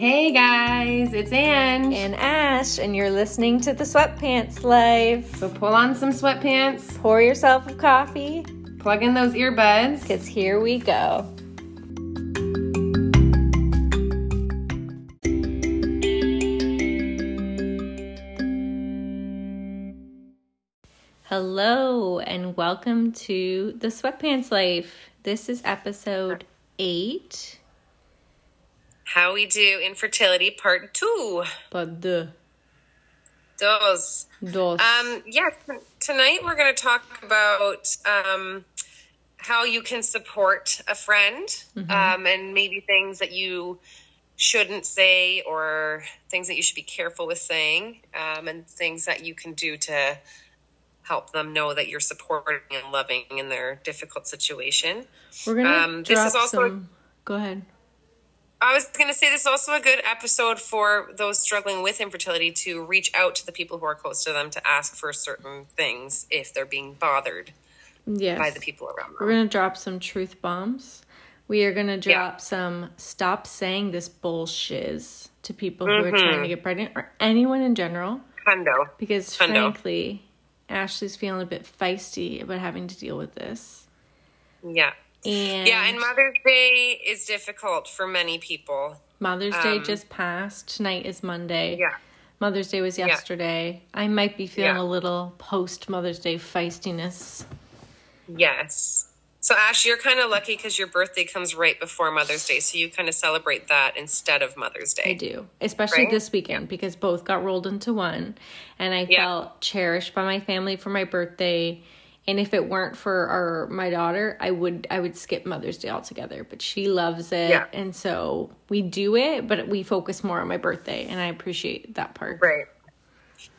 Hey guys, it's Anne. And Ash, and you're listening to the Sweatpants Life. So pull on some sweatpants, Pour yourself a coffee, plug in those earbuds. because here we go. Hello, and welcome to the Sweatpants Life. This is episode eight. How we do infertility part two. Part two. Those. dos. Um, yeah, tonight we're going to talk about um, how you can support a friend um, and maybe things that you shouldn't say or things that you should be careful with saying um, and things that you can do to help them know that you're supporting and loving in their difficult situation. We're gonna um, this drop is also- some. Go ahead. I was going to say this is also a good episode for those struggling with infertility to reach out to the people who are close to them to ask for certain things if they're being bothered Yes. by the people around them. We're gonna drop some truth bombs. We are gonna drop some stop saying this bullshiz to people who are trying to mm-hmm. get pregnant or anyone in general. Hundo. Because Hundo. frankly, Ashley's feeling a bit feisty about having to deal with this. Yeah. And Yeah, and Mother's Day is difficult for many people. Mother's Day um, just passed. Tonight is Monday. Yeah. Mother's Day was yesterday. I might be feeling Yeah. a little post Mother's Day feistiness. Yes. So, Ash, you're kind of lucky because your birthday comes right before Mother's Day. So, you kind of celebrate that instead of Mother's Day. I do, especially Right? this weekend because both got rolled into one, and I Yeah. felt cherished by my family for my birthday. And if it weren't for our my daughter, I would I would skip Mother's Day altogether. But she loves it, Yeah. and so we do it. But we focus more on my birthday, and I appreciate that part. Right.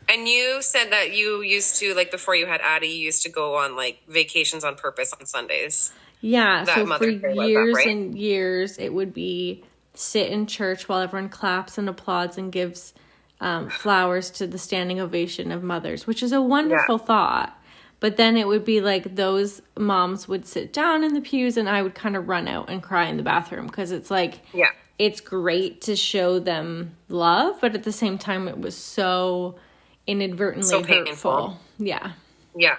And you said that you used to, like, before you had Addie, you used to go on, like, vacations on purpose on Sundays. Yeah, That so for Day was up, years right? and years, it would be sit in church while everyone claps and applauds and gives um, flowers to the standing ovation of mothers, which is a wonderful thought. But then it would be like those moms would sit down in the pews and I would kind of run out and cry in the bathroom because it's like, Yeah. it's great to show them love, but at the same time, it was so inadvertently So painful. hurtful. Yeah. Yeah.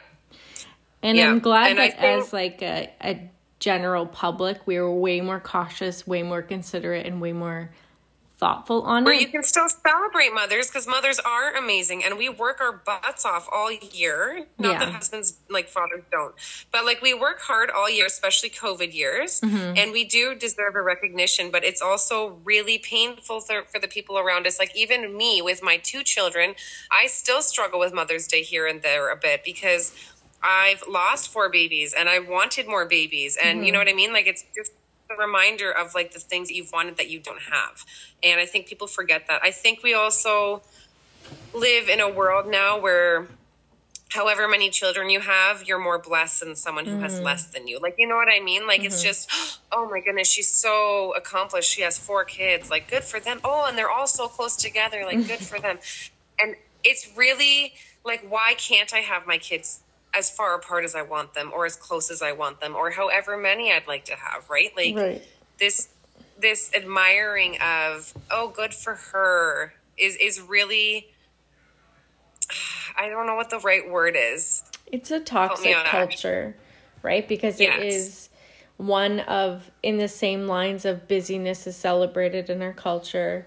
And Yeah, I'm glad and that think- as like a, a general public, we were way more cautious, way more considerate, and way more thoughtful on Or it. you can still celebrate mothers because mothers are amazing and we work our butts off all year. Not Yeah. that husbands like fathers don't, but like we work hard all year, especially COVID years, Mm-hmm. and we do deserve a recognition. But it's also really painful for, for the people around us. Like even me with my two children, I still struggle with Mother's Day here and there a bit because I've lost four babies and I wanted more babies, and Mm-hmm. you know what I mean. Like it's just reminder of like the things that you've wanted that you don't have. And I think people forget that. I think we also live in a world now where however many children you have, you're more blessed than someone who has mm-hmm. less than you. Like, you know what I mean? Like, it's mm-hmm. just, oh my goodness, she's so accomplished. She has four kids. Like, good for them. Oh, and they're all so close together. Like, good for them. And it's really like, why can't I have my kids as far apart as I want them or as close as I want them or however many I'd like to have, right? Like, right. this this admiring of oh good for her is is really I don't know what the right word is. It's a toxic culture, right? Because Yes. it is one of, in the same lines of busyness is celebrated in our culture.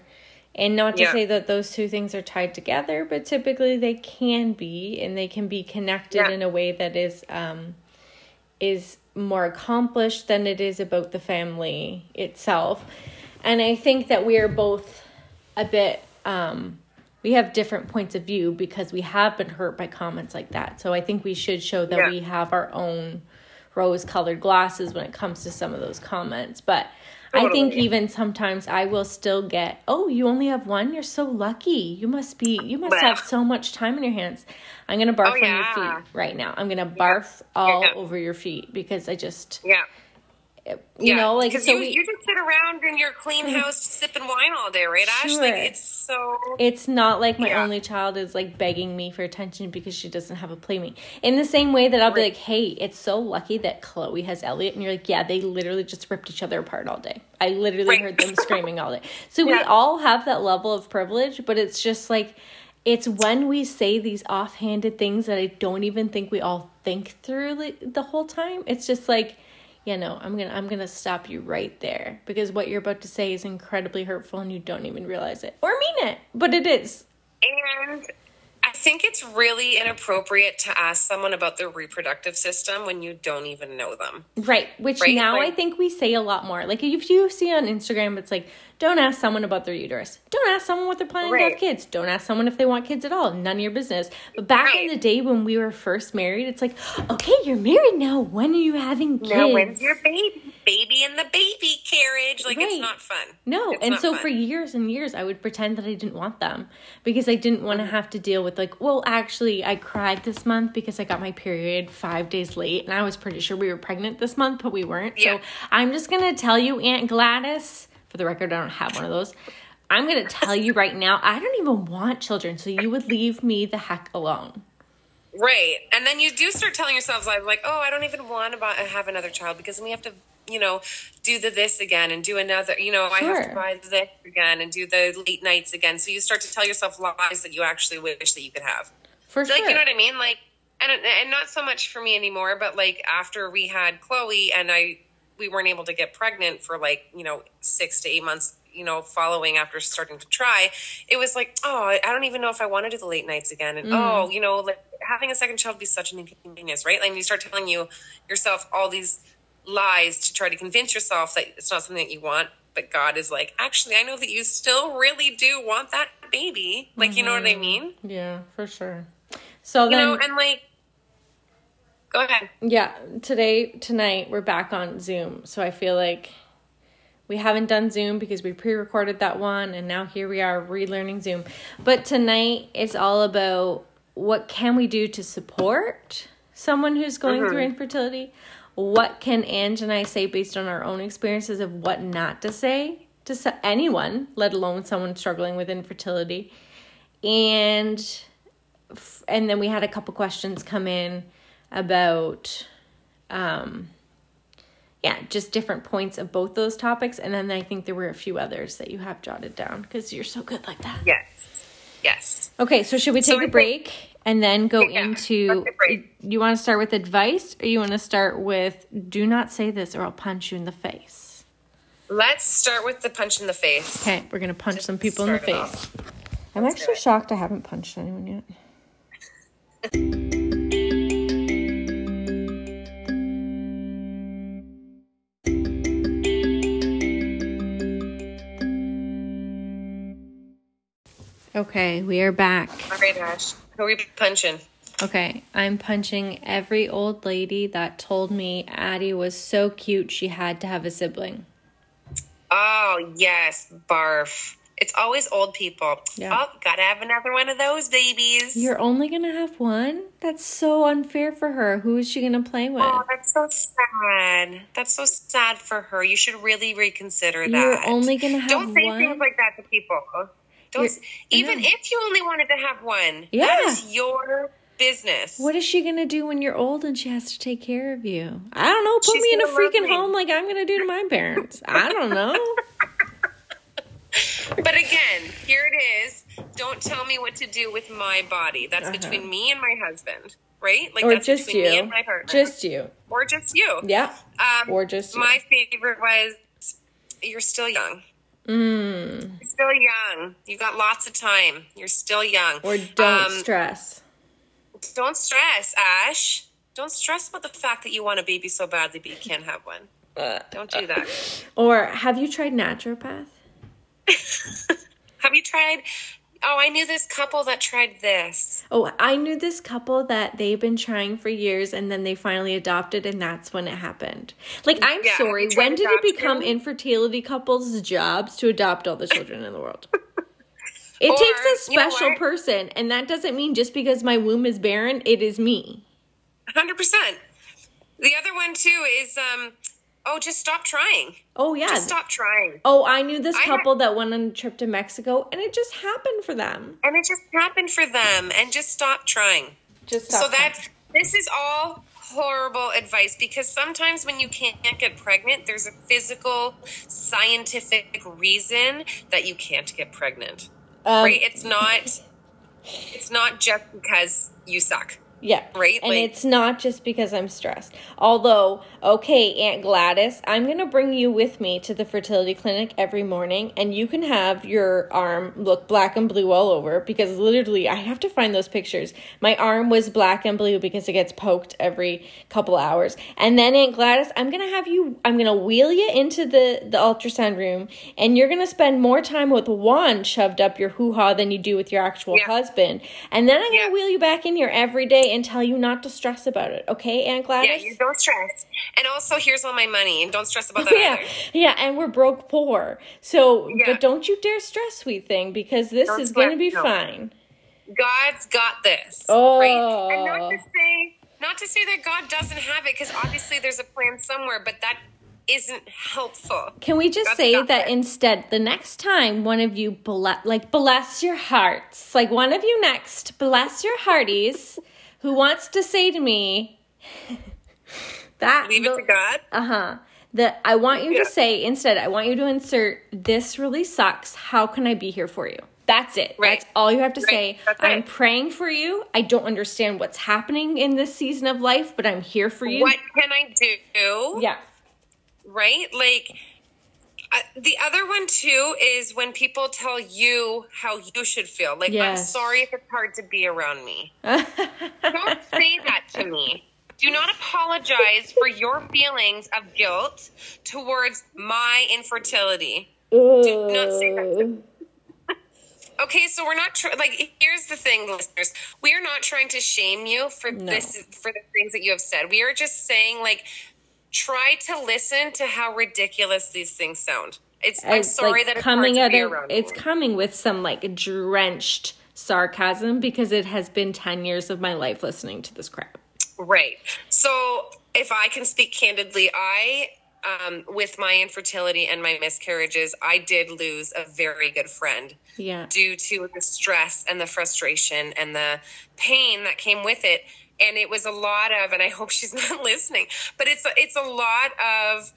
And not to Yeah. say that those two things are tied together, but typically they can be, and they can be connected Yeah. in a way that is um, is more accomplished than it is about the family itself. And I think that we are both a bit um we have different points of view because we have been hurt by comments like that. So I think we should show that Yeah. we have our own rose colored glasses when it comes to some of those comments. But I think even sometimes I will still get, "Oh, you only have one? You're so lucky. You must be you must have so much time in your hands." I'm going to barf Oh, on your feet right now. I'm going to barf all Yeah. over your feet because I just Yeah. You know, like so you, we, you just sit around in your clean house sipping wine all day, right, Ash? Sure. Like it's so. it's not like my Yeah. only child is like begging me for attention because she doesn't have a playmate. In the same way that I'll be like, "Hey, it's so lucky that Chloe has Elliot," and you're like, "Yeah, they literally just ripped each other apart all day. I literally Right. heard them screaming all day." So we all have that level of privilege, but it's just like it's when we say these offhanded things that I don't even think we all think through like, the whole time. It's just like, you know, I'm gonna I'm gonna stop you right there because what you're about to say is incredibly hurtful and you don't even realize it or mean it, but it is. And think it's really inappropriate to ask someone about their reproductive system when you don't even know them. Right, which Right, now I think we say a lot more. Like if you see on Instagram, it's like, don't ask someone about their uterus. Don't ask someone what they're planning to have kids. Don't ask someone if they want kids at all. None of your business. But back in the day when we were first married, it's like, okay, you're married now. When are you having kids? Now, when's your baby? Baby in the baby carriage. Like, Right. it's not fun. No, It's and so fun. for years and years, I would pretend that I didn't want them because I didn't want to Mm-hmm. have to deal with like, well, actually, I cried this month because I got my period five days late, and I was pretty sure we were pregnant this month, but we weren't. Yeah. So I'm just gonna tell you, Aunt Gladys. For the record, I don't have one of those. I'm gonna tell you right now, I don't even want children, so you would leave me the heck alone. Right. And then you do start telling yourselves, like, like, oh, I don't even want to have another child because we have to, you know, do the this again and do another, you know, I have to buy this again and do the late nights again. So you start to tell yourself lies that you actually wish that you could have. For Like, sure. you know what I mean? Like, and and not so much for me anymore, but like after we had Chloe and I, we weren't able to get pregnant for like you know six to eight months. You know, following after starting to try, it was like, oh, I don't even know if I want to do the late nights again. And oh, mm. you know, like having a second child would be such an inconvenience, right? Like you start telling you yourself all these lies to try to convince yourself that it's not something that you want. But God is like, actually, I know that you still really do want that baby. Like, you know what I mm-hmm. mean? yeah, for sure. So You then, know, and like, go ahead. Yeah, today, tonight, we're back on Zoom. So I feel like we haven't done Zoom because we pre recorded that one, and now here we are relearning Zoom. But tonight, it's all about what can we do to support someone who's going through mm-hmm. infertility? What can Ange and I say based on our own experiences of what not to say to anyone, let alone someone struggling with infertility? And and then we had a couple questions come in about um yeah just different points of both those topics and then i think there were a few others that you have jotted down because you're so good like that Yes. Yes. okay so should we So take I a break and then go Yeah, into let's take a break. you want to start with advice or you want to start with do not say this or i'll punch you in the face. Let's start with the punch in the face. okay we're gonna punch some people in the face. i'm Let's actually shocked i haven't punched anyone yet Okay, we are back. All right, Ash. Who are we punching? Okay, I'm punching every old lady that told me Addie was so cute she had to have a sibling. Oh, yes. Barf. It's always old people. Yeah. Oh, gotta have another one of those babies. You're only gonna have one? That's so unfair for her. Who is she gonna play with? Oh, that's so sad. That's so sad for her. You should really reconsider that. You're only gonna have Don't say one? things like that to people. Don't. Even if you only wanted to have one, that Yeah. is your business. What is she gonna do when you're old and she has to take care of you? I don't know. Put She's me in a freaking home like I'm gonna do to my parents. I don't know. But again, here it is. Don't tell me what to do with my body. That's Uh-huh. between me and my husband, right? Like or that's just between me you. and my partner. Just you. or just you. Yeah. Um, Or just you. my favorite was you're still young. Mm. You're still young. You got lots of time. You're still young. Or don't Um, stress. Don't stress, Ash. Don't stress about the fact that you want a baby so badly, but you can't have one. Don't do that. Or have you tried naturopath? have you tried? Oh, I knew this couple that tried this. Oh, I knew this couple that they've been trying for years and then they finally adopted and that's when it happened. Like, I'm Yeah, sorry, when did it become adoption? infertility couples' jobs to adopt all the children in the world? It Or, takes a you know special person, and that doesn't mean just because my womb is barren, it is me. Hundred percent. The other one too is um oh, just stop trying. Oh yeah. Just stop trying. Oh, I knew this I had- couple that went on a trip to Mexico and it just happened for them. And it just happened for them. And just stop trying. Just so that this is all horrible advice because sometimes when you can't get pregnant, there's a physical, scientific reason that you can't get pregnant. um, right? It's not. It's not just because you suck. Yeah. Right? And Like- it's not just because I'm stressed. Although, okay, Aunt Gladys, I'm going to bring you with me to the fertility clinic every morning and you can have your arm look black and blue all over because literally I have to find those pictures. My arm was black and blue because it gets poked every couple hours. And then Aunt Gladys, I'm going to have you I'm going to wheel you into the the ultrasound room and you're going to spend more time with wand shoved up your hoo-ha than you do with your actual Yeah. husband. And then I'm going to Yeah. wheel you back in here every day and tell you not to stress about it. Okay, Aunt Gladys? Yeah, you don't stress. And also, here's all my money, and don't stress about that yeah, either. yeah, and we're broke poor. So, Yeah. but don't you dare stress, sweet thing, because this Don't is going to be no. fine. God's got this. Oh. Right? And not to oh. say, not to say that God doesn't have it, because obviously there's a plan somewhere, but that isn't helpful. Can we just That's say that it. instead, the next time one of you bless, like bless your hearts, like one of you next, bless your hearties, who wants to say to me that Leave it to God. Uh huh. That I want you Yeah. to say instead. I want you to insert. This really sucks. How can I be here for you? That's it. Right. That's all you have to Right. say. That's I'm praying for you. I don't understand what's happening in this season of life, but I'm here for you. What can I do? Yeah. right? Like uh, the other one too is when people tell you how you should feel. Like I'm sorry if it's hard to be around me. Don't say that to me. Do not apologize for your feelings of guilt towards my infertility. Do not say that to Okay, so we're not tr- like. Here's the thing, listeners. We are not trying to shame you for No. this for the things that you have said. We are just saying, like, try to listen to how ridiculous these things sound. It's. I'm It's, sorry like, that it's coming hard to out be around. it's you. coming with some like drenched sarcasm because it has been 10 years of my life listening to this crap. Right. So, if I can speak candidly, I, um, with my infertility and my miscarriages, I did lose a very good friend Yeah. due to the stress and the frustration and the pain that came with it. And it was a lot of, and I hope she's not listening, but it's a, it's a lot of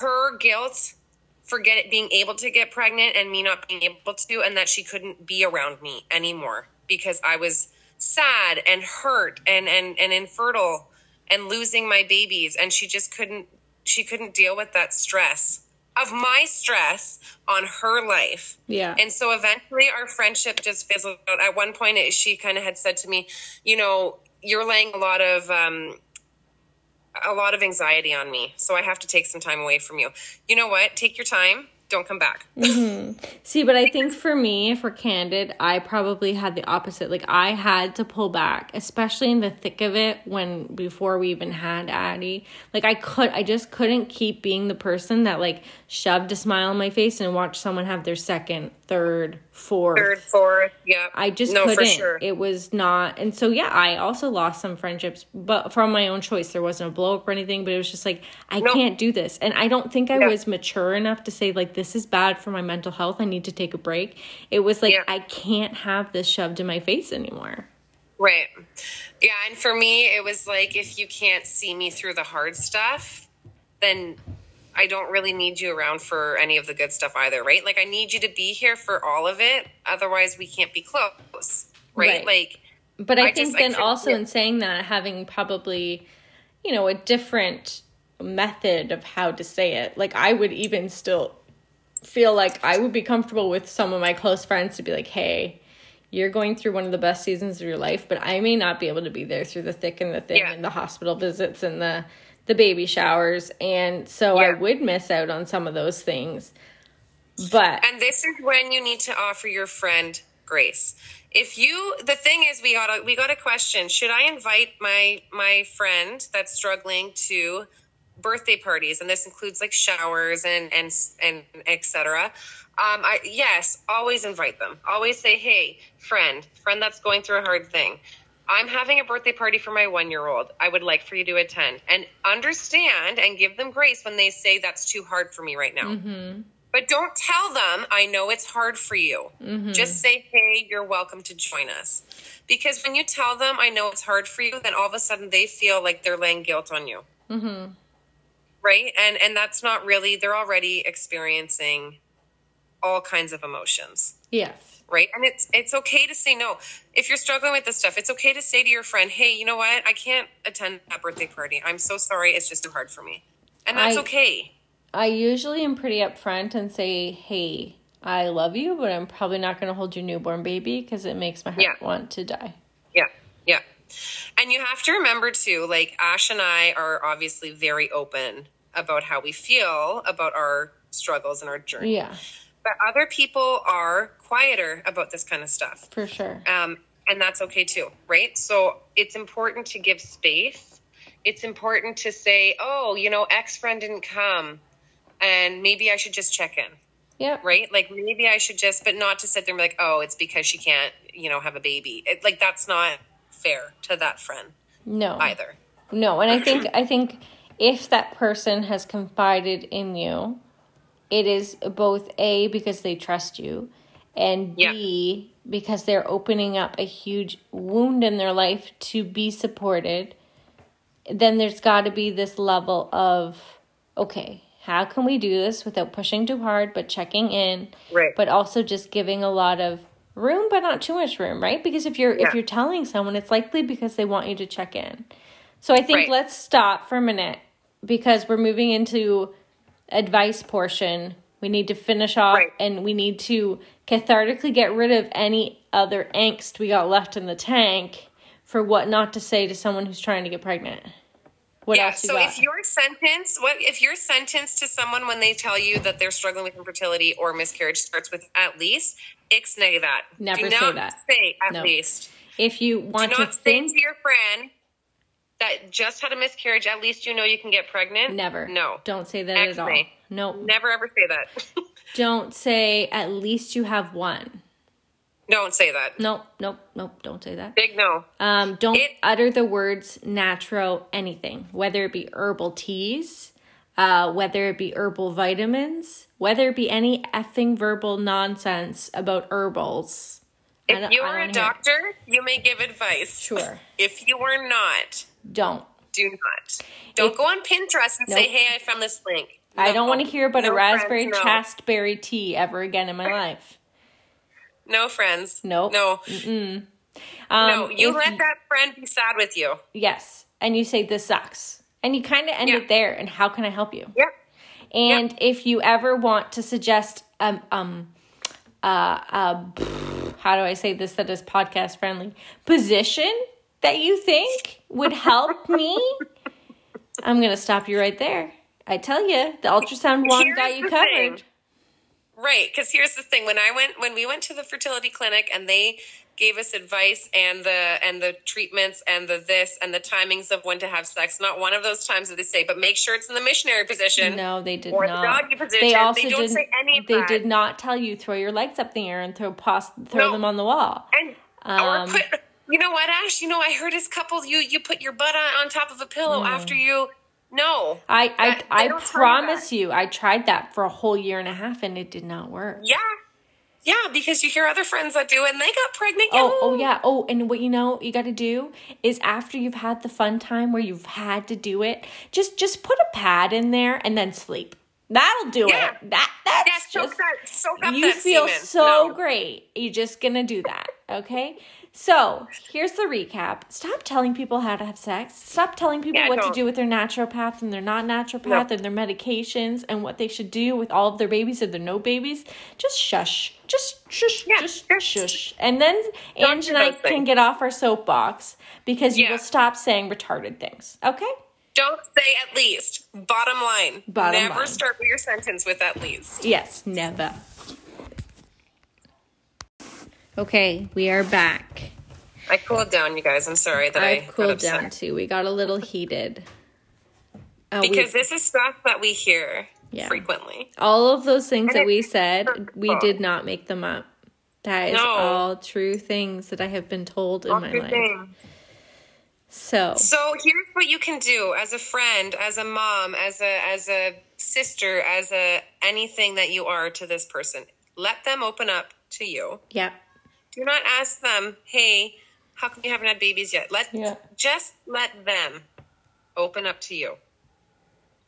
her guilt for get, being able to get pregnant and me not being able to, and that she couldn't be around me anymore because I was sad and hurt and and and infertile and losing my babies, and she just couldn't she couldn't deal with that stress of my stress on her life. Yeah. And so eventually our friendship just fizzled out. At one point, it, she kind of had said to me, you know, you're laying a lot of, um, a lot of anxiety on me. So I have to take some time away from you. You know what? Take your time. Don't come back. See, but I think for me, if we're candid, I probably had the opposite. Like I had to pull back, especially in the thick of it when before we even had Addie. Like I could I just couldn't keep being the person that like shoved a smile on my face and watched someone have their second, third, fourth. Third, fourth. Yeah. I just no, couldn't. sure. It was not, and so yeah, I also lost some friendships, but from my own choice. There wasn't a blow up or anything, but it was just like I No. can't do this, and I don't think I Yeah. was mature enough to say like this is bad for my mental health. I need to take a break. It was like Yeah. I can't have this shoved in my face anymore. Right. Yeah, and for me, it was like if you can't see me through the hard stuff, then I don't really need you around for any of the good stuff either, right? Like I need you to be here for all of it, otherwise we can't be close, right? Right. Like But I, I think just- then couldn't- also in saying that, having probably, you know, a different method of how to say it. Like I would even still feel like I would be comfortable with some of my close friends to be like, hey, you're going through one of the best seasons of your life, but I may not be able to be there through the thick and the thin Yeah. and the hospital visits and the the baby showers. And so I would miss out on some of those things. But And this is when you need to offer your friend grace. If you, the thing is, we got a, we got a question. Should I invite my my friend that's struggling to birthday parties, and this includes like showers and and and etc. Um, I yes, always invite them. Always say, hey, friend, friend that's going through a hard thing. I'm having a birthday party for my one year old. I would like for you to attend and understand and give them grace when they say that's too hard for me right now. Mm-hmm. But don't tell them, I know it's hard for you. Mm-hmm. Just say, hey, you're welcome to join us. Because when you tell them, I know it's hard for you, then all of a sudden they feel like they're laying guilt on you. Mm-hmm. Right? And and that's not really they're already experiencing all kinds of emotions. Yes. Right? And it's it's okay to say no. If you're struggling with this stuff, it's okay to say to your friend, Hey, you know what? I can't attend that birthday party. I'm so sorry, it's just too hard for me. And that's I- okay. I usually am pretty upfront and say, "Hey, I love you, but I'm probably not going to hold your newborn baby because it makes my heart Yeah. want to die." Yeah, yeah. And you have to remember too, like Ash and I are obviously very open about how we feel about our struggles and our journey. Yeah, But other people are quieter about this kind of stuff. for sure. Um, and that's okay too, right? So it's important to give space. It's important to say, oh, you know, ex friend didn't come and maybe I should just check in yeah right? Like maybe I should just, but not to sit there and be like, oh, it's because she can't, you know, have a baby. It, like that's not fair to that friend No. either. No, and I think I think if that person has confided in you, it is both A because they trust you and B because they're opening up a huge wound in their life to be supported. Then there's got to be this level of okay, how can we do this without pushing too hard but checking in, Right. but also just giving a lot of room but not too much room, right? Because if you're Yeah. if you're telling someone it's likely because they want you to check in. So I think Right. let's stop for a minute because we're moving into advice portion. We need to finish off Right. and we need to cathartically get rid of any other angst we got left in the tank for what not to say to someone who's trying to get pregnant. What yeah. else So got? if your sentence, what if your sentence to someone when they tell you that they're struggling with infertility or miscarriage starts with at least, ixnay that. Never Do say not that. Say at No. least. if you Do want to not say think to your friend that just had a miscarriage. At least you know you can get pregnant. never. No. Don't say that at all. No. Never ever say that. Don't say at least you have one. Don't say that. Nope, nope, nope, don't say that. Big no. Um, don't It- utter the words natural anything, whether it be herbal teas, uh, whether it be herbal vitamins, whether it be any effing verbal nonsense about herbals. If you are a doctor, you may give advice. Sure. If you are not, Don't. do not. Don't If- go on Pinterest and say, "Hey, I found this link." I don't want to hear about No a raspberry friends, no. chasteberry tea ever again in my life. No friends. Nope. No. Um, no. You let that friend be sad with you. Yes. And you say, this sucks. And you kind of end Yeah. it there. And how can I help you? Yep. And if you ever want to suggest um um uh uh how do I say this that is podcast friendly position that you think would help me, I'm gonna stop you right there. I tell you, the ultrasound one got you covered. thing. Right, because here's the thing: when I went, when we went to the fertility clinic, and they gave us advice and the and the treatments and the this and the timings of when to have sex. Not one of those times did they say, but make sure it's in the missionary position. No, they did Or the not. doggy position. They They also don't didn't. say any of they that. did not tell you throw your legs up in the air and throw pos- throw No. them on the wall. And Um, or put, you know what, Ash? You know, I heard as couples, you you put your butt on, on top of a pillow mm. after you. No, I I, That- I don't tell you promise you, I tried that for a whole year and a half and it did not work. yeah, yeah, because you hear other friends that do, and they got pregnant. Oh, oh yeah. Oh, and what you know you got to do is after you've had the fun time where you've had to do it, just just put a pad in there and then sleep. That'll do Yeah. it. That that's Yeah, soak just that, soak up you feel semen. so No. great. You're just gonna do that, okay? So here's the recap. Stop telling people how to have sex. Stop telling people Yeah, what to don't. do with their naturopath and their not naturopath No. and their medications and what they should do with all of their babies or their no babies. Just shush. Just shush. Yeah, just just- shush. And then Don't Ange and I those can things. get off our soapbox because you Yeah. will stop saying retarded things. Okay? Don't say at least. Bottom line. Bottom Never line. start your sentence with at least. Yes, never. Okay, we are back. I cooled down, you guys. I'm sorry that I got cooled down too. We got a little heated. Uh, we- Because this is stuff that we hear Yeah. frequently. all of those things And that we said, we did not make them up. That is No. all true things that I have been told in my life. thing. So, So here's what you can do as a friend, as a mom, as a as a sister, as a anything that you are to this person. Let them open up to you. yeah. Do not ask them, "Hey, how come you haven't had babies yet?" Let Yeah. just let them open up to you.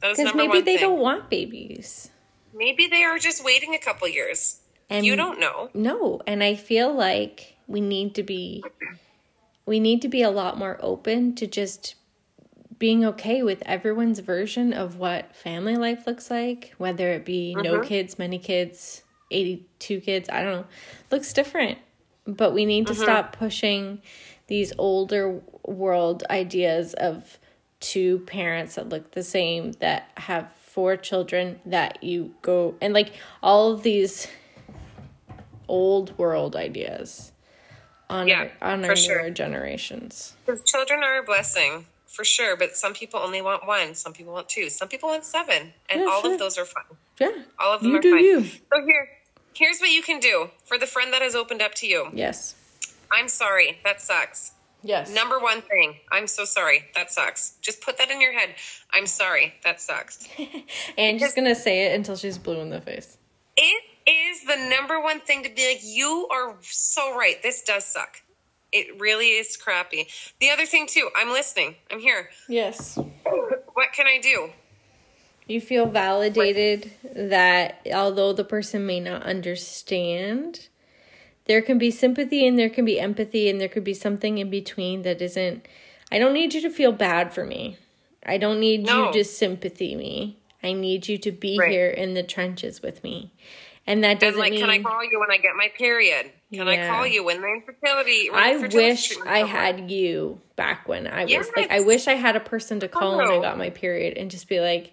Because maybe they thing. don't want babies. Maybe they are just waiting a couple years. And you don't know. No, and I feel like we need to be we need to be a lot more open to just being okay with everyone's version of what family life looks like, whether it be no mm-hmm. kids, many kids, 82 kids, I don't know. Looks different. But we need to mm-hmm. stop pushing these older world ideas of two parents that look the same that have four children that you go and like all of these old world ideas on Yeah, our, on our sure. newer generations. Because children are a blessing for sure, but some people only want one. Some people want two. Some people want seven, and Yeah, all sure. of those are fun. Yeah. All of them You are do fine. you. So here, here's what you can do for the friend that has opened up to you. Yes. I'm sorry, that sucks. Yes. Number one thing, I'm so sorry, that sucks. Just put that in your head. I'm sorry, that sucks. and just gonna say it until she's blue in the face. It is the number one thing to be like, you are so right. This does suck. It really is crappy. The other thing too, I'm listening. I'm here. Yes. What can I do? You feel validated that although the person may not understand, there can be sympathy and there can be empathy and there could be something in between that isn't. I don't need you to feel bad for me. I don't need No. you to sympathy me. I need you to be Right. here in the trenches with me. And that doesn't like, mean can I call you when I get my period? Can I call you when the infertility? when I wish I had you back when I was Yes. like I wish I had a person to call when I got my period and just be like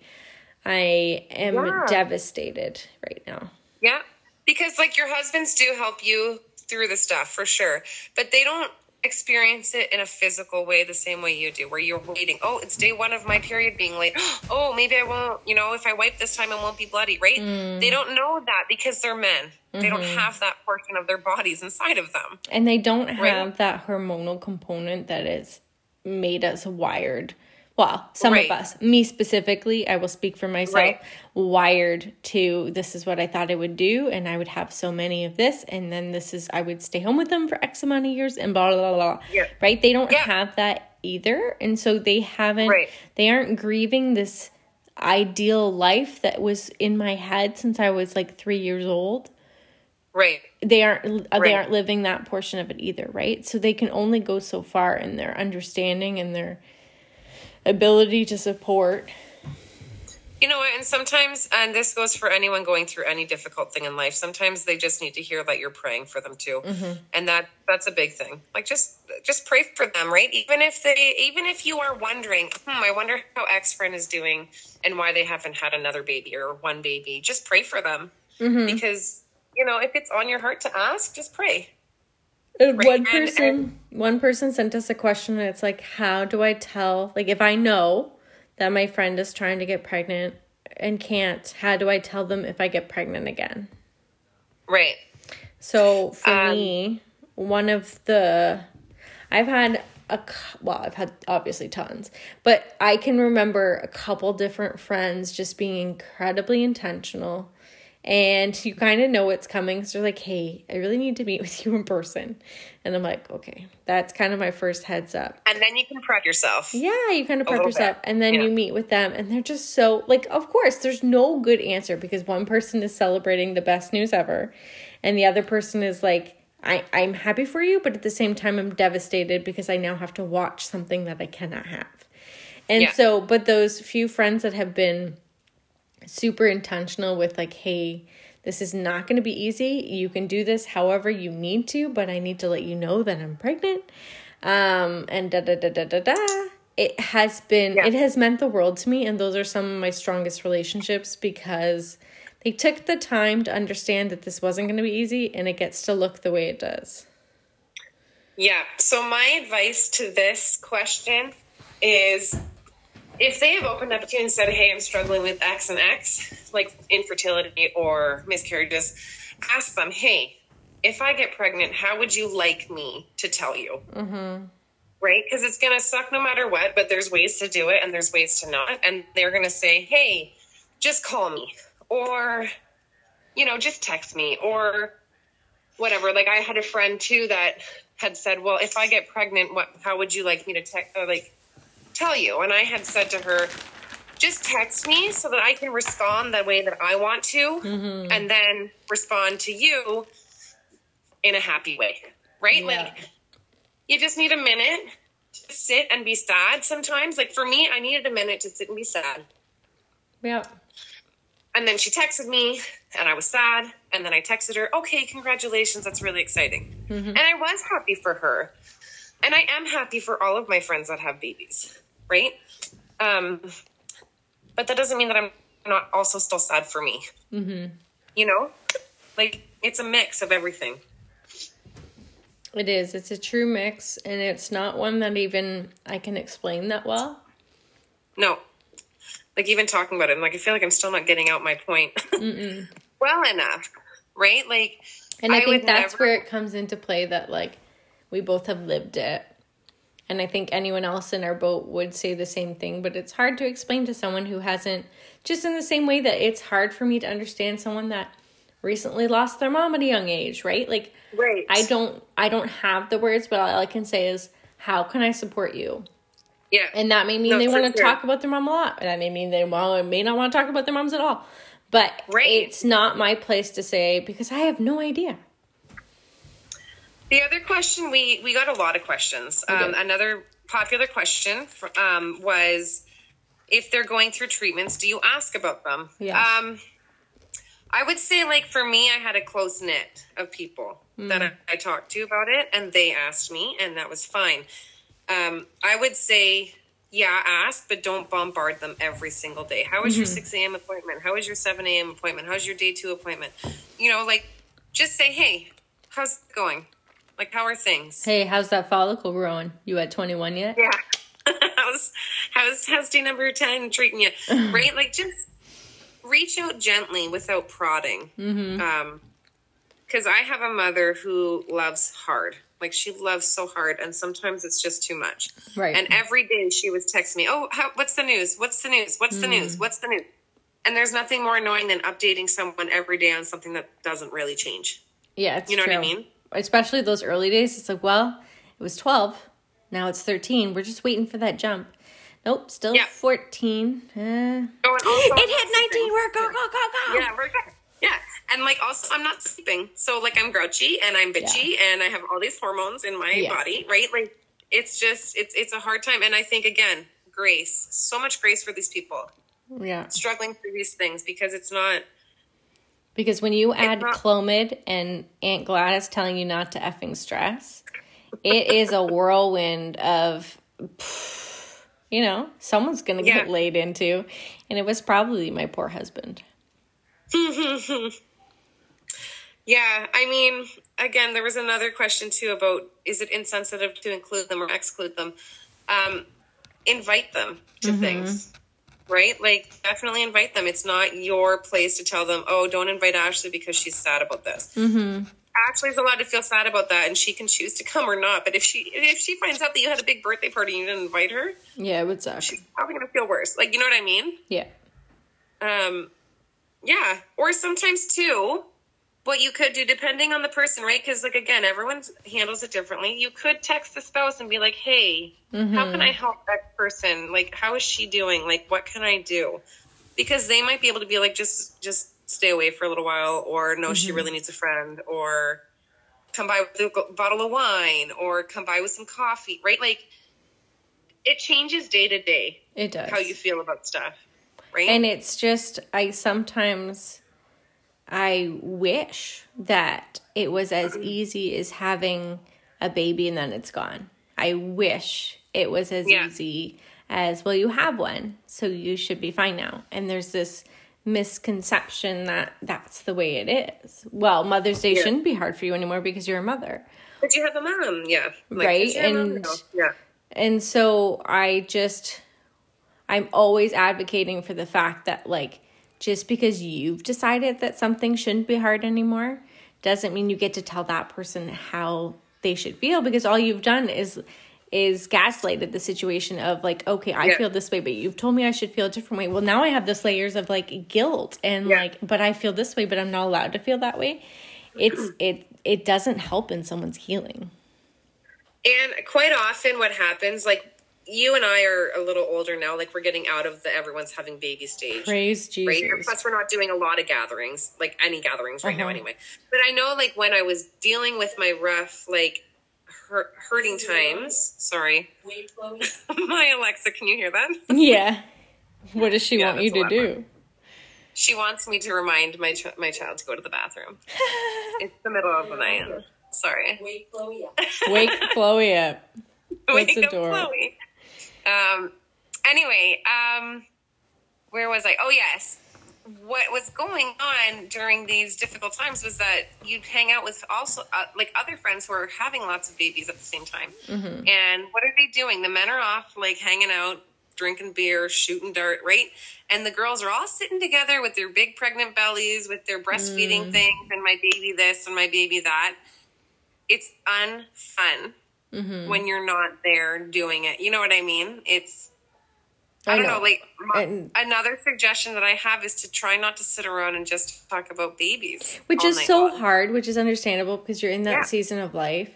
I am Yeah. devastated right now. Yeah. Because like your husbands do help you through the stuff for sure, but they don't experience it in a physical way the same way you do, where you're waiting. Oh, it's day one of my period being late. Oh, maybe I won't, you know, if I wipe this time, it won't be bloody, right? Mm. They don't know that because they're men. They don't Mm-hmm. have that portion of their bodies inside of them. And they don't have Right. that hormonal component that is made us wired. Well, some Right. of us, me specifically, I will speak for myself, Right. wired to this is what I thought I would do, and I would have so many of this, and then this is I would stay home with them for X amount of years, and blah blah blah. Yeah. Right? They don't Yeah. have that either, and so they haven't. Right. They aren't grieving this ideal life that was in my head since I was like three years old Right. they aren't uh, Right. they aren't living that portion of it either right so they can only go so far in their understanding and their ability to support You know what? And sometimes, and this goes for anyone going through any difficult thing in life. Sometimes they just need to hear that you're praying for them too, and that that's a big thing. Like just just pray for them, right? Even if they, even if you are wondering, hmm, I wonder how X friend is doing and why they haven't had another baby or one baby. Just pray for them because you know if it's on your heart to ask, just pray. And Right, one and- person one person sent us a question and it's like how do i tell like if i know that my friend is trying to get pregnant and can't how do i tell them if i get pregnant again Right. So for Um, me, one of the I've had a well, I've had obviously tons, but I can remember a couple different friends just being incredibly intentional. And you kind of know what's coming. So they're like, hey, I really need to meet with you in person. And I'm like, okay, that's kind of my first heads up. And then you can prep yourself. Yeah, you kind of prep yourself bit, and then yeah. you meet with them and they're just so like of course there's no good answer because one person is celebrating the best news ever and the other person is like I, I'm happy for you, but at the same time I'm devastated because I now have to watch something that I cannot have. And Yeah. so but those few friends that have been super intentional with like, hey, this is not going to be easy. You can do this however you need to, but I need to let you know that I'm pregnant. Um, and da da da da da da. It has been, Yeah. it has meant the world to me, and those are some of my strongest relationships because they took the time to understand that this wasn't going to be easy, and it gets to look the way it does. Yeah. So my advice to this question is if they have opened up to you and said, Hey, I'm struggling with X and X, like infertility or miscarriages, ask them, Hey, if I get pregnant, how would you like me to tell you? Mm-hmm. right? Because it's going to suck no matter what, but there's ways to do it and there's ways to not. And they're going to say, hey, just call me or, you know, just text me or whatever. Like I had a friend too that had said, well, if I get pregnant, what, how would you like me to text like tell you? And I had said to her, just text me so that I can respond the way that I want to mm-hmm. and then respond to you in a happy way. Right? Yeah. Like you just need a minute to sit and be sad sometimes. Like for me, I needed a minute to sit and be sad. Yeah. And then she texted me and I was sad. And then I texted her, okay, congratulations. That's really exciting. Mm-hmm. And I was happy for her. And I am happy for all of my friends that have babies, right? Um, but that doesn't mean that I'm not also still sad for me. Mm-hmm. You know, like it's a mix of everything. It is. It's a true mix, and it's not one that even I can explain that well. No. Like, even talking about it, I'm like, I feel like I'm still not getting out my point well enough, right? Like, and I, I think that's never... where it comes into play that, like, we both have lived it. And I think anyone else in our boat would say the same thing, but it's hard to explain to someone who hasn't, just in the same way that it's hard for me to understand someone that recently lost their mom at a young age, right? Like right. I don't I don't have the words, but all I can say is how can I support you? Yeah. And that may mean no, they want to sure. talk about their mom a lot. And that may mean they well, may not want to talk about their moms at all. But right. it's not my place to say because I have no idea. The other question we we got a lot of questions. Um, another popular question um, was if they're going through treatments, do you ask about them? Yeah. Um, I would say, like, for me, I had a close knit of people mm. that I, I, talked to about it, and they asked me, and that was fine. Um, I would say, yeah, ask, but don't bombard them every single day. How was mm-hmm. your 6 a.m. appointment? How was your 7 a.m. appointment? How's your day two appointment? You know, like, just say, hey, how's it going? Like, how are things? Hey, how's that follicle growing? You at 21 yet? Yeah. how's, how's, how's day number 10 treating you? right? Like, just reach out gently without prodding. Mm-hmm. Um, because I have a mother who loves hard. Like she loves so hard, and sometimes it's just too much. Right. And every day she was texting me, "Oh, how, what's the news? What's the news? What's the mm. news? What's the news?" And there's nothing more annoying than updating someone every day on something that doesn't really change. Yeah, it's you know true. what I mean. Especially those early days. It's like, well, it was twelve, now it's thirteen. We're just waiting for that jump. Nope, still yeah. 14. Uh, oh, it hit 19. We're go, go, go, go. Yeah, we're good. Yeah. And like also I'm not sleeping. So like I'm grouchy and I'm bitchy yeah. and I have all these hormones in my yes. body, right? Like it's just it's it's a hard time and I think again, grace. So much grace for these people. Yeah. Struggling through these things because it's not because when you add not, Clomid and Aunt Gladys telling you not to effing stress, it is a whirlwind of you know, someone's going to yeah. get laid into. And it was probably my poor husband. yeah, I mean, again, there was another question too about is it insensitive to include them or exclude them? Um, invite them to mm-hmm. things, right? Like, definitely invite them. It's not your place to tell them, oh, don't invite Ashley because she's sad about this. Mm-hmm. Ashley's allowed to feel sad about that, and she can choose to come or not. But if she if she finds out that you had a big birthday party and you didn't invite her, yeah, it would suck. She's probably gonna feel worse. Like you know what I mean? Yeah. Um, yeah. Or sometimes too, what you could do depending on the person, right? Because like again, everyone handles it differently. You could text the spouse and be like, "Hey, mm-hmm. how can I help that person? Like, how is she doing? Like, what can I do?" Because they might be able to be like, "Just, just." stay away for a little while or no, mm-hmm. she really needs a friend or come by with a bottle of wine or come by with some coffee, right? Like it changes day to day. It does. How you feel about stuff. Right. And it's just, I sometimes, I wish that it was as easy as having a baby and then it's gone. I wish it was as yeah. easy as, well, you have one, so you should be fine now. And there's this misconception that that's the way it is. Well, Mother's Day yeah. shouldn't be hard for you anymore because you're a mother. But you have a mom, yeah. Like, right? And yeah. And so I just I'm always advocating for the fact that like just because you've decided that something shouldn't be hard anymore doesn't mean you get to tell that person how they should feel because all you've done is is gaslighted the situation of like okay i Yeah. feel this way but you've told me i should feel a different way well now i have this layers of like guilt and Yeah. like but i feel this way but i'm not allowed to feel that way it's it it doesn't help in someone's healing And quite often, what happens, like you and I are a little older now, like we're getting out of the everyone's having baby stage. praise Right. jesus Plus, we're not doing a lot of gatherings, like any gatherings right now, Uh-huh. anyway. But I know, like, when I was dealing with my rough, like, hurt, hurting times. Sorry, my Alexa, can you hear that? yeah what does she Yeah, want you to do She wants me to remind my ch- my child to go to the bathroom. it's the middle of the night. Sorry. Wait, Chloe. up. wake chloe up Wake That's up, adorable. Chloe. Um. Anyway, um, where was I? Oh yes. What was going on during these difficult times was that you'd hang out with also uh, like other friends who are having lots of babies at the same time. And what are they doing? The men are off like hanging out, drinking beer, shooting dart, right? And the girls are all sitting together with their big pregnant bellies, with their breastfeeding things, and my baby this and my baby that. It's unfun Mm-hmm. when you're not there doing it. You know what I mean? It's I, don't know. Like my, And- another suggestion that I have is to try not to sit around and just talk about babies, which is so long. hard which is understandable because you're in that Yeah. season of life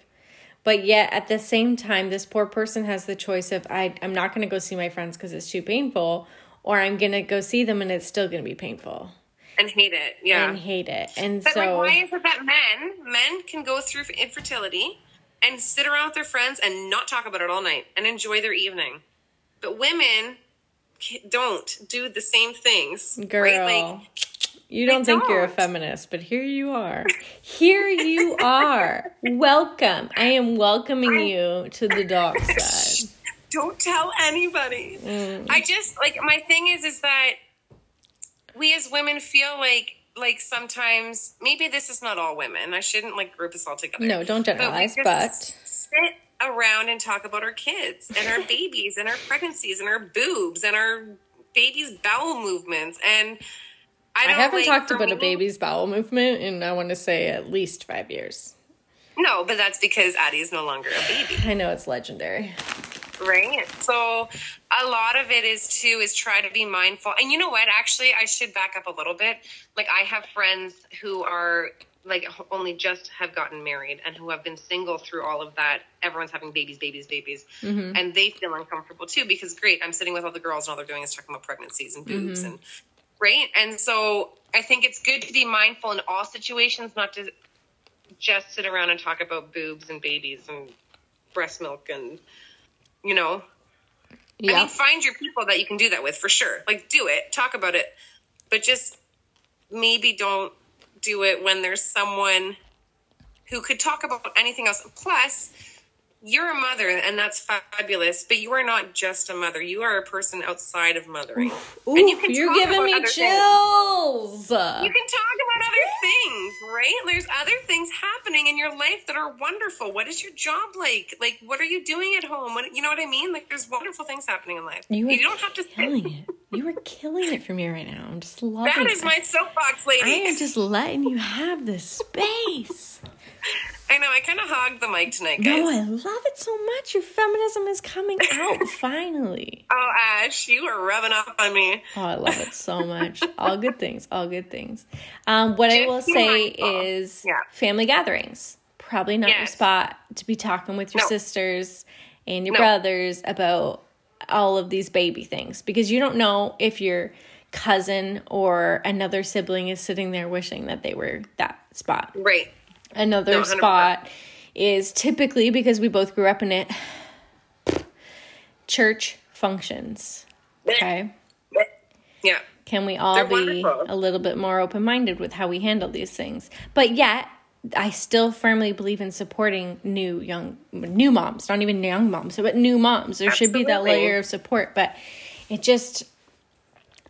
but yet at the same time this poor person has the choice of I, i'm not going to go see my friends because it's too painful or i'm going to go see them and it's still going to be painful and hate it. Yeah, and hate it and but so like, why is it that men men can go through infertility and sit around with their friends and not talk about it all night and enjoy their evening, but women don't do the same things. girl right? Like you don't think you're a feminist but here you are here you are welcome i am welcoming you to the dark side don't tell anybody. Mm. I just like my thing is is that we as women feel like like sometimes maybe this is not all women. I shouldn't like group us all together. no don't But generalize just but sit around and talk about our kids and our babies and our pregnancies and our boobs and our babies' bowel movements and I, I haven't like, talked about a baby's bowel movement in I want to say at least five years. No, but that's because Addie is no longer a baby. I know it's legendary. Right? So a lot of it is too is try to be mindful. And you know what? Actually i should back up a little bit. Like i have friends who are like only just have gotten married and who have been single through all of that. Everyone's having babies babies babies. Mm-hmm. And they feel uncomfortable too because great i'm sitting with all the girls and all they're doing is talking about pregnancies and boobs mm-hmm. and right? And so i think it's good to be mindful in all situations not to just sit around and talk about boobs and babies and breast milk and you know I mean, find your people that you can do that with for sure. Like, do it, talk about it, but just maybe don't do it when there's someone who could talk about anything else. Plus, you're a mother, and that's fabulous, but you are not just a mother. You are a person outside of mothering. Ooh, and you can you're giving me other things. chills. You can talk about other things, right? There's other things happening in your life that are wonderful. What is your job like? Like, what are you doing at home? What, you know what I mean? Like, there's wonderful things happening in life. You, You, don't have to killing it. You are killing it for me right now. I'm just loving it. That is it. my soapbox, lady. I am just letting you have this space. I know. I kind of hogged the mic tonight, guys. No, I love it so much. Your feminism is coming out finally. oh, Ash, you are rubbing off on me. Oh, I love it so much. All good things. All good things. Um, what I will say is Yeah. family gatherings. Probably not your spot to be talking with your No. sisters and your No. brothers about all of these baby things because you don't know if your cousin or another sibling is sitting there wishing that they were that spot. Right. Another No, spot is typically because we both grew up in it church functions. Okay. Yeah. Can we all They're be wonderful. a little bit more open minded with how we handle these things? But yet, I still firmly believe in supporting new young new moms, not even young moms, but new moms. There should be that layer of support, but it just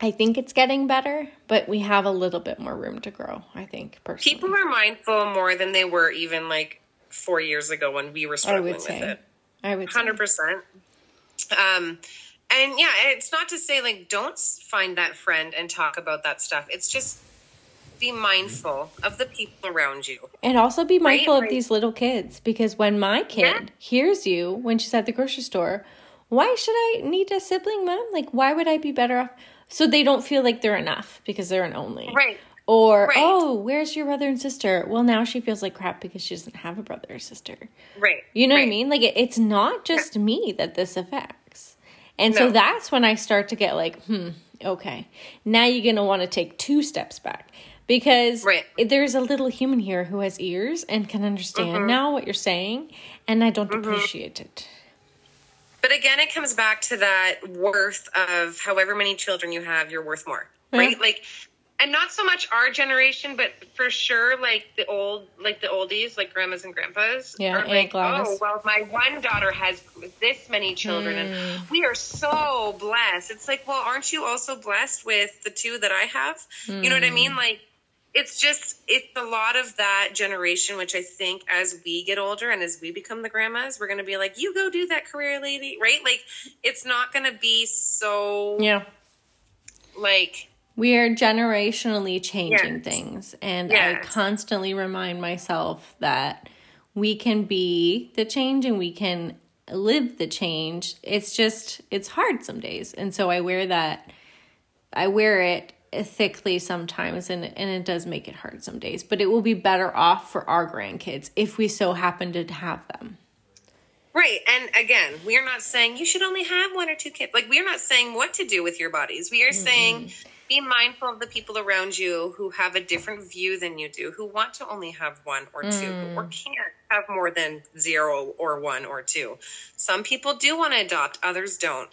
I think it's getting better, but we have a little bit more room to grow, I think, personally. People are mindful more than they were even like four years ago when we were struggling with say. it. I would say. Hundred percent. Um, and yeah, it's not to say like don't find that friend and talk about that stuff. It's just be mindful of the people around you. And also be mindful Right, of these little kids because when my kid Yeah. hears you when she's at the grocery store, why should I need a sibling, mom? Like, why would I be better off? So they don't feel like they're enough because they're an only. Right. Or, Right. oh, where's your brother and sister? Well, now she feels like crap because she doesn't have a brother or sister. Right. You know what I mean? Like, it, it's not just me that this affects. And so that's when I start to get like, hmm, okay. Now you're going to want to take two steps back because Right. there's a little human here who has ears and can understand Mm-hmm. now what you're saying, and I don't appreciate it. But again, it comes back to that worth of however many children you have, you're worth more, right? Like, and not so much our generation, but for sure, like the old, like the oldies, like grandmas and grandpas. Yeah, are like, Gladys. oh, well, my one daughter has this many children, Hmm. and we are so blessed. It's like, well, aren't you also blessed with the two that I have? You know what I mean? Like, it's just it's a lot of that generation which i think as we get older and as we become the grandmas we're going to be like you go do that career lady right like it's not going to be so Yeah. like We are generationally changing Yes. things. And I constantly remind myself that we can be the change and we can live the change. It's just, it's hard some days. And so I wear that, I wear it thickly sometimes and, and it does make it hard some days. But it will be better off for our grandkids if we so happen to have them. right and again we are not saying you should only have one or two kids like we are not saying what to do with your bodies we are saying mm-hmm. be mindful of the people around you who have a different view than you do who want to only have one or two mm. or can't have more than zero or one or two some people do want to adopt others don't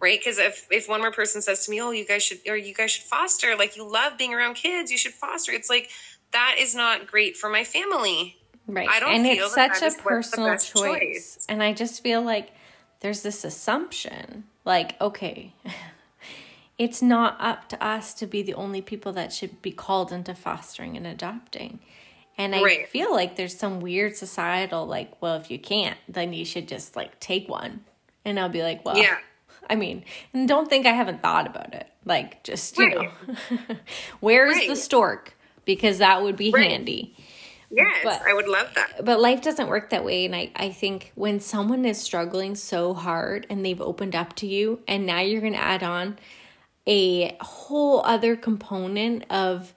right because if if one more person says to me oh you guys should or you guys should foster like you love being around kids you should foster it's like that is not great for my family Right. I don't and feel it's such a is what's the personal choice. choice. And I just feel like there's this assumption like, okay, it's not up to us to be the only people that should be called into fostering and adopting. And I Right. feel like there's some weird societal, like, well, if you can't, then you should just like take one. And I'll be like, well, Yeah. I mean, and don't think I haven't thought about it. Like, just, you Right. know, where's the stork? Because that would be Right. handy yes But- i would love that but life doesn't work that way and I, I think when someone is struggling so hard and they've opened up to you and now you're going to add on a whole other component of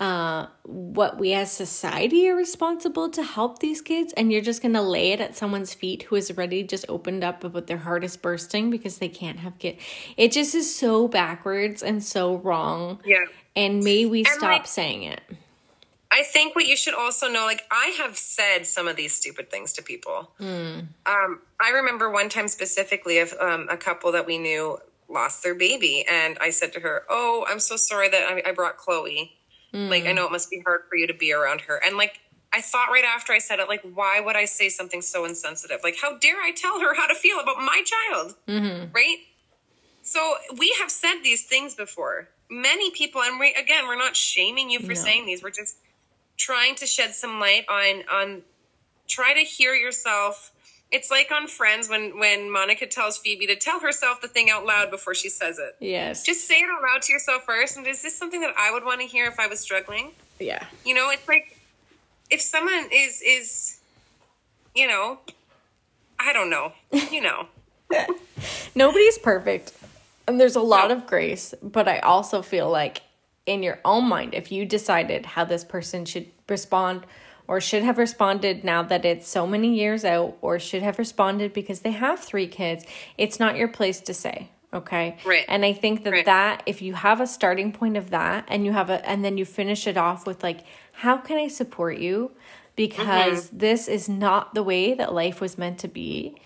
uh, what we as society are responsible to help these kids and you're just to lay it at someone's feet who has already just opened up about their heart is bursting because they can't have kids it just is so backwards and so wrong yeah and may we stop like- saying it I think what you should also know, like I have said some of these stupid things to people. Um, I remember one time specifically of um, a couple that we knew lost their baby, and I said to her, "Oh, I'm so sorry that I, I brought Chloe. Like I know it must be hard for you to be around her." And like I thought right after I said it, like, why would I say something so insensitive? Like, how dare I tell her how to feel about my child? Mm-hmm. Right? So we have said these things before. Many people, and we, again, we're not shaming you for No. saying these. We're just trying to shed some light on on try to hear yourself. It's like on Friends when when Monica tells Phoebe to tell herself the thing out loud before she says it. yes Just say it out loud to yourself first. And is this something that I would want to hear if I was struggling? yeah You know, it's like if someone is is you know, I don't know, you know. Nobody's perfect. And there's a lot of grace, but I also feel like in your own mind, if you decided how this person should respond or should have responded now that it's so many years out, or should have responded because they have three kids, it's not your place to say. Okay. Right. And I think that Right. that if you have a starting point of that and you have a and then you finish it off with like, how can I support you? Because mm-hmm. this is not the way that life was meant to be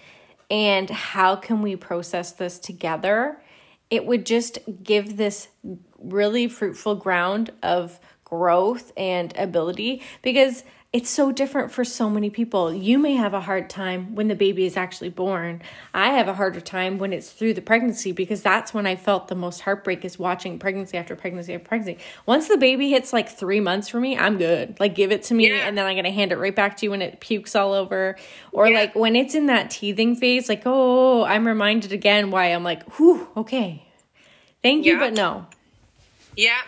and how can we process this together it would just give this really fruitful ground of growth and ability because it's so different for so many people. You may have a hard time when the baby is actually born. I have a harder time when it's through the pregnancy because that's when I felt the most heartbreak is watching pregnancy after pregnancy after pregnancy. Once the baby hits like three months for me, I'm good. Like give it to me Yeah. and then I'm gonna hand it right back to you when it pukes all over. Or Yeah. like when it's in that teething phase, like, oh, I'm reminded again why I'm like, whew, okay. Thank you, Yeah. but no. Yeah.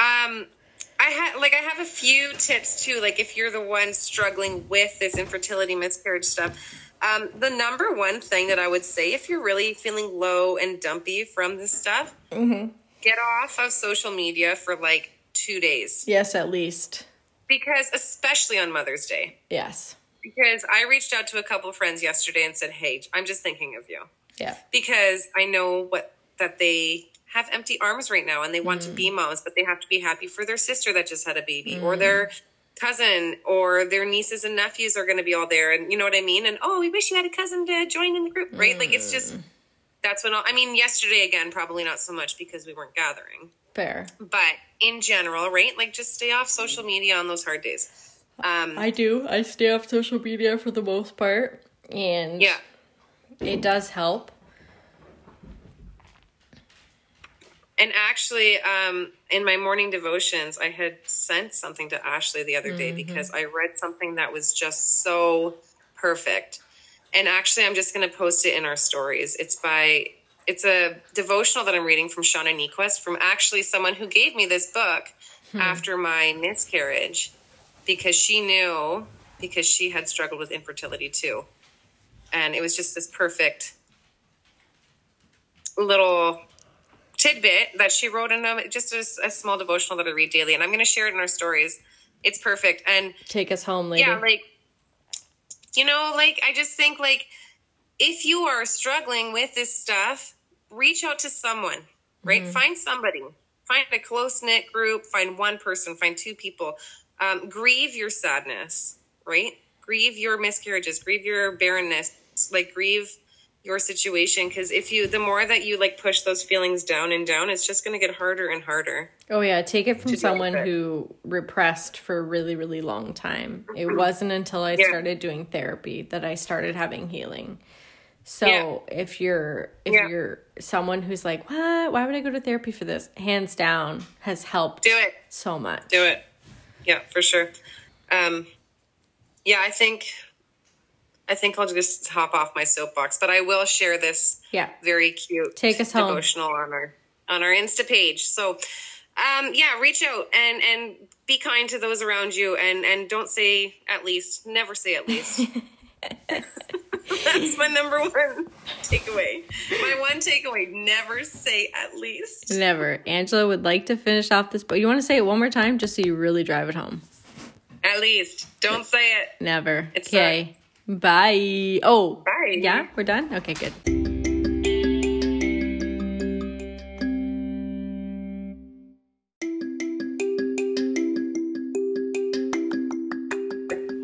Um, I had like I have a few tips too. Like if you're the one struggling with this infertility miscarriage stuff, um, the number one thing that I would say if you're really feeling low and dumpy from this stuff, Mm-hmm. get off of social media for like two days Yes, at least. because especially on Mother's Day. Yes. Because I reached out to a couple of friends yesterday and said, "Hey, I'm just thinking of you." Yeah. because I know what that they have empty arms right now and they want to be Mm. moms, but they have to be happy for their sister that just had a baby Mm. or their cousin or their nieces and nephews are going to be all there and you know what I mean? And oh, we wish you had a cousin to join in the group, right? Like it's Mm. just that's when all, I mean yesterday again probably not so much because we weren't gathering. Fair. But in general, right? Like just stay off social media on those hard days. Um I do. I stay off social media for the most part. And yeah. it does help. And actually, um, in my morning devotions, I had sent something to Ashley the other day because I read something that was just so perfect. And actually, I'm just going to post it in our stories. It's by, it's a devotional that I'm reading from Shauna Niequist, from actually someone who gave me this book after my miscarriage because she knew, because she had struggled with infertility too. And it was just this perfect little tidbit that she wrote in a, just a, a small devotional that I read daily, and I'm going to share it in our stories. It's perfect, and Take us home, lady. yeah, like you know, like I just think like if you are struggling with this stuff, reach out to someone, right? Find somebody, find a close knit group, find one person, find two people. Um, grieve your sadness, right? Grieve your miscarriages, grieve your barrenness, like grieve your situation because if you the more that you like push those feelings down and down it's just going to get harder and harder Oh yeah, take it from someone it. who repressed for a really, really long time. It wasn't until I Yeah. started doing therapy that I started having healing. So Yeah. if you're if Yeah. you're someone who's like, What? Why would I go to therapy for this? Hands down has helped do it so much. do it yeah for sure um yeah i think i think i'll just hop off my soapbox but i will share this Yeah. very cute Take us home. devotional on our on our insta page so um yeah reach out and and be kind to those around you and and don't say at least never say at least that's my number one takeaway my one takeaway never say at least Never. Angela would like to finish off this, but you want to say it one more time just so you really drive it home. at least don't say it Never. It's Okay. Bye. Oh. Bye. Yeah, we're done? Okay, good.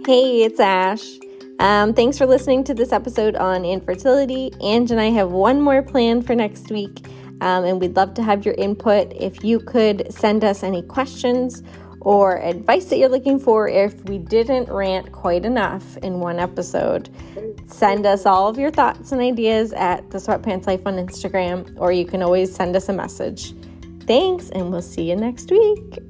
Hey, it's Ash. Um, thanks for listening to this episode on infertility. Ange and I have one more plan for next week, um, and we'd love to have your input. If you could send us any questions or advice that you're looking for, if we didn't rant quite enough in one episode, send us all of your thoughts and ideas at the Sweatpants Life on Instagram, or you can always send us a message. Thanks, and we'll see you next week.